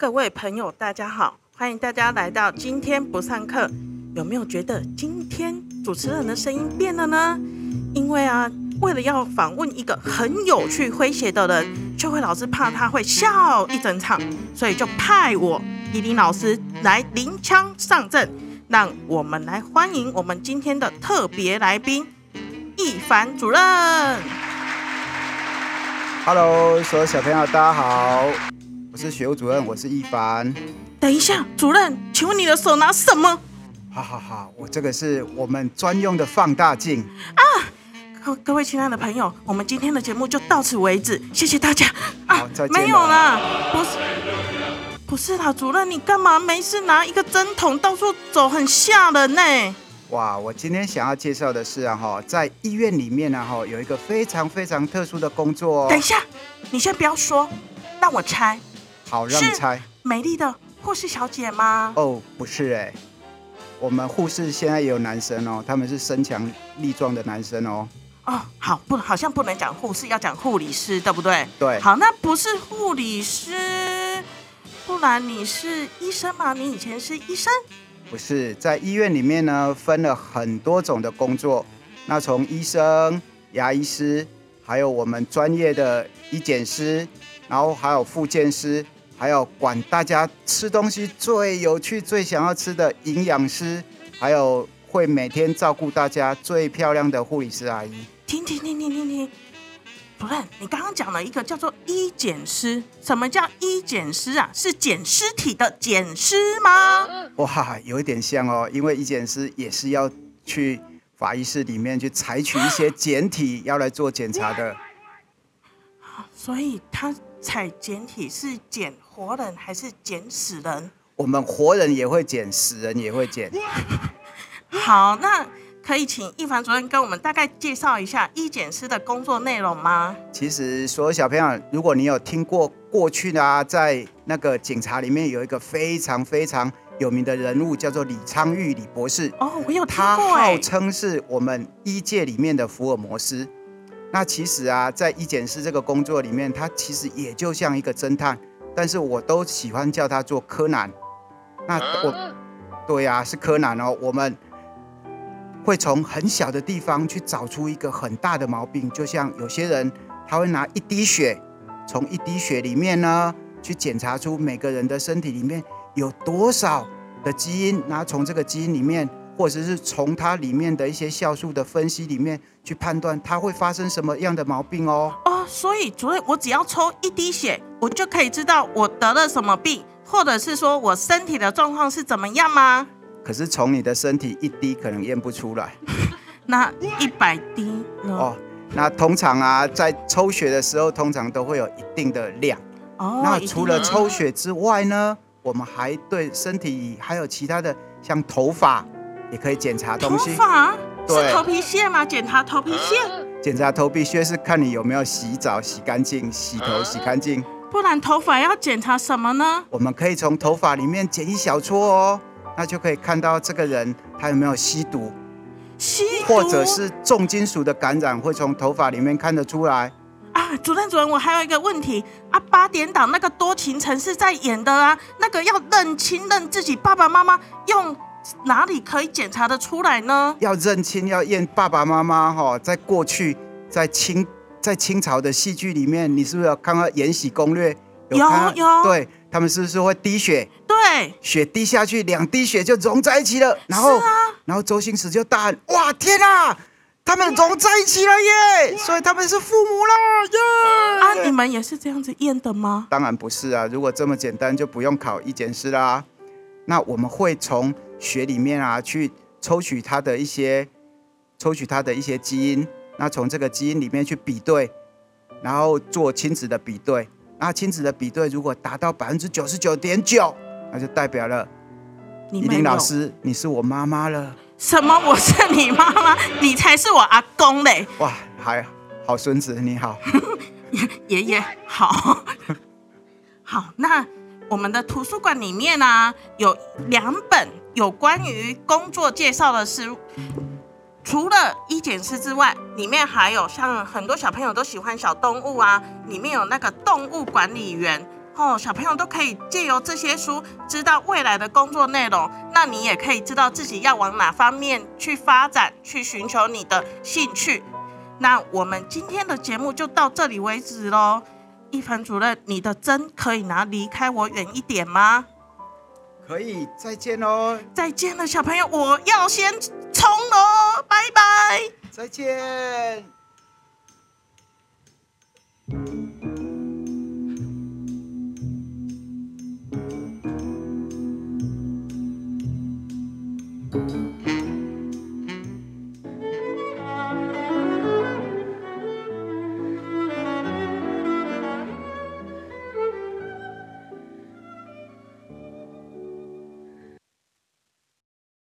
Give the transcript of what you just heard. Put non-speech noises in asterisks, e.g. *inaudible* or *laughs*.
各位朋友，大家好，欢迎大家来到今天不上课。有没有觉得今天主持人的声音变了呢？因为啊，为了要访问一个很有趣诙谐的人，就会老师怕他会笑一整场，所以就派我依林老师来临枪上阵，让我们来欢迎我们今天的特别来宾一凡主任。Hello，所有小朋友，大家好，我是学务主任，我是一凡。等一下，主任，请问你的手拿什么？哈哈哈，我这个是我们专用的放大镜啊。各各位亲爱的朋友，我们今天的节目就到此为止，谢谢大家啊再见没有啦，不是，不是啦，主任，你干嘛没事拿一个针筒到处走，很吓人呢。哇，我今天想要介绍的是啊哈，在医院里面呢哈，有一个非常非常特殊的工作哦。等一下，你先不要说，让我猜，好，让你猜。美丽的护士小姐吗？哦，不是哎，我们护士现在也有男生哦，他们是身强力壮的男生哦。哦，好，不，好像不能讲护士，要讲护理师，对不对？对，好，那不是护理师，不然你是医生吗？你以前是医生？不是在医院里面呢，分了很多种的工作。那从医生、牙医师，还有我们专业的医检师，然后还有复健师，还有管大家吃东西最有趣、最想要吃的营养师，还有会每天照顾大家最漂亮的护理师阿姨。停停停停停停，主任，你刚刚讲了一个叫做医检师，什么叫医检师啊？是捡尸体的捡尸吗？哇，有一点像哦，因为医检师也是要去法医室里面去采取一些检体，要来做检查的。*laughs* 所以他采检体是捡活人还是捡死人？我们活人也会检，死人也会检。好，那可以请一凡主任跟我们大概介绍一下医检师的工作内容吗？其实所有小朋友，如果你有听过过去呢啊，在那个警察里面有一个非常非常有名的人物，叫做李昌钰李博士，哦，我有听他过哎号，称是我们医界里面的福尔摩斯。那其实啊，在医检师这个工作里面，他其实也就像一个侦探，但是我都喜欢叫他做柯南。那我，对呀、是柯南哦。我们会从很小的地方去找出一个很大的毛病，就像有些人他会拿一滴血，从一滴血里面呢去检查出每个人的身体里面有多少的基因，然后从这个基因里面，或者是从它里面的一些酵素的分析里面去判断它会发生什么样的毛病哦。哦，所以主任，我只要抽一滴血，我就可以知道我得了什么病，或者是说我身体的状况是怎么样吗？可是从你的身体一滴可能验不出来 *laughs* 那一百滴呢？哦。那通常啊，在抽血的时候，通常都会有一定的量。哦那除了抽血之外呢，我们还对身体还有其他的，像头发也可以检查头东西。发对是头皮屑吗？检查头皮屑，检查头皮屑是看你有没有洗澡洗干净，洗头洗干净。不然头发要检查什么呢？我们可以从头发里面剪一小撮哦，那就可以看到这个人他有没有吸毒，吸毒或者是重金属的感染，会从头发里面看得出来。啊，主任主任，我还有一个问题啊，八点档那个多情城是在演的啊，那个要认亲认自己爸爸妈妈，用哪里可以检查得出来呢？要认亲，要验爸爸妈妈哈、在过去，在清在清朝的戏剧里面，你是不是有看到《延禧攻略》？有有对他们是不是会滴血？对，血滴下去，两滴血就融在一起了。然后，啊然后周星驰就大喊：“哇，天啊，他们融在一起了耶！所以他们是父母了耶啊，！”你们也是这样子验的吗？当然不是啊，如果这么简单，就不用考一检师啦。那我们会从血里面啊去抽取它的一些，抽取它的一些基因，那从这个基因里面去比对，然后做亲子的比对。那亲子的比对如果达到百分之九十九点九，那就代表了你们依林老有师，你是我妈妈了。什么？我是你妈妈，你才是我阿公嘞！哇，还好孙子你好。*laughs* 爷爷好，好，那我们的图书馆里面呢、有两本有关于工作介绍的书，除了医检师之外，里面还有像很多小朋友都喜欢小动物啊，里面有那个动物管理员，哦，小朋友都可以借由这些书知道未来的工作内容，那你也可以知道自己要往哪方面去发展，去寻求你的兴趣。那我们今天的节目就到这里为止喽。一凡主任，你的针可以拿离开我远一点吗？可以，再见喽，再见了，小朋友，我要先冲喽，拜拜。再见。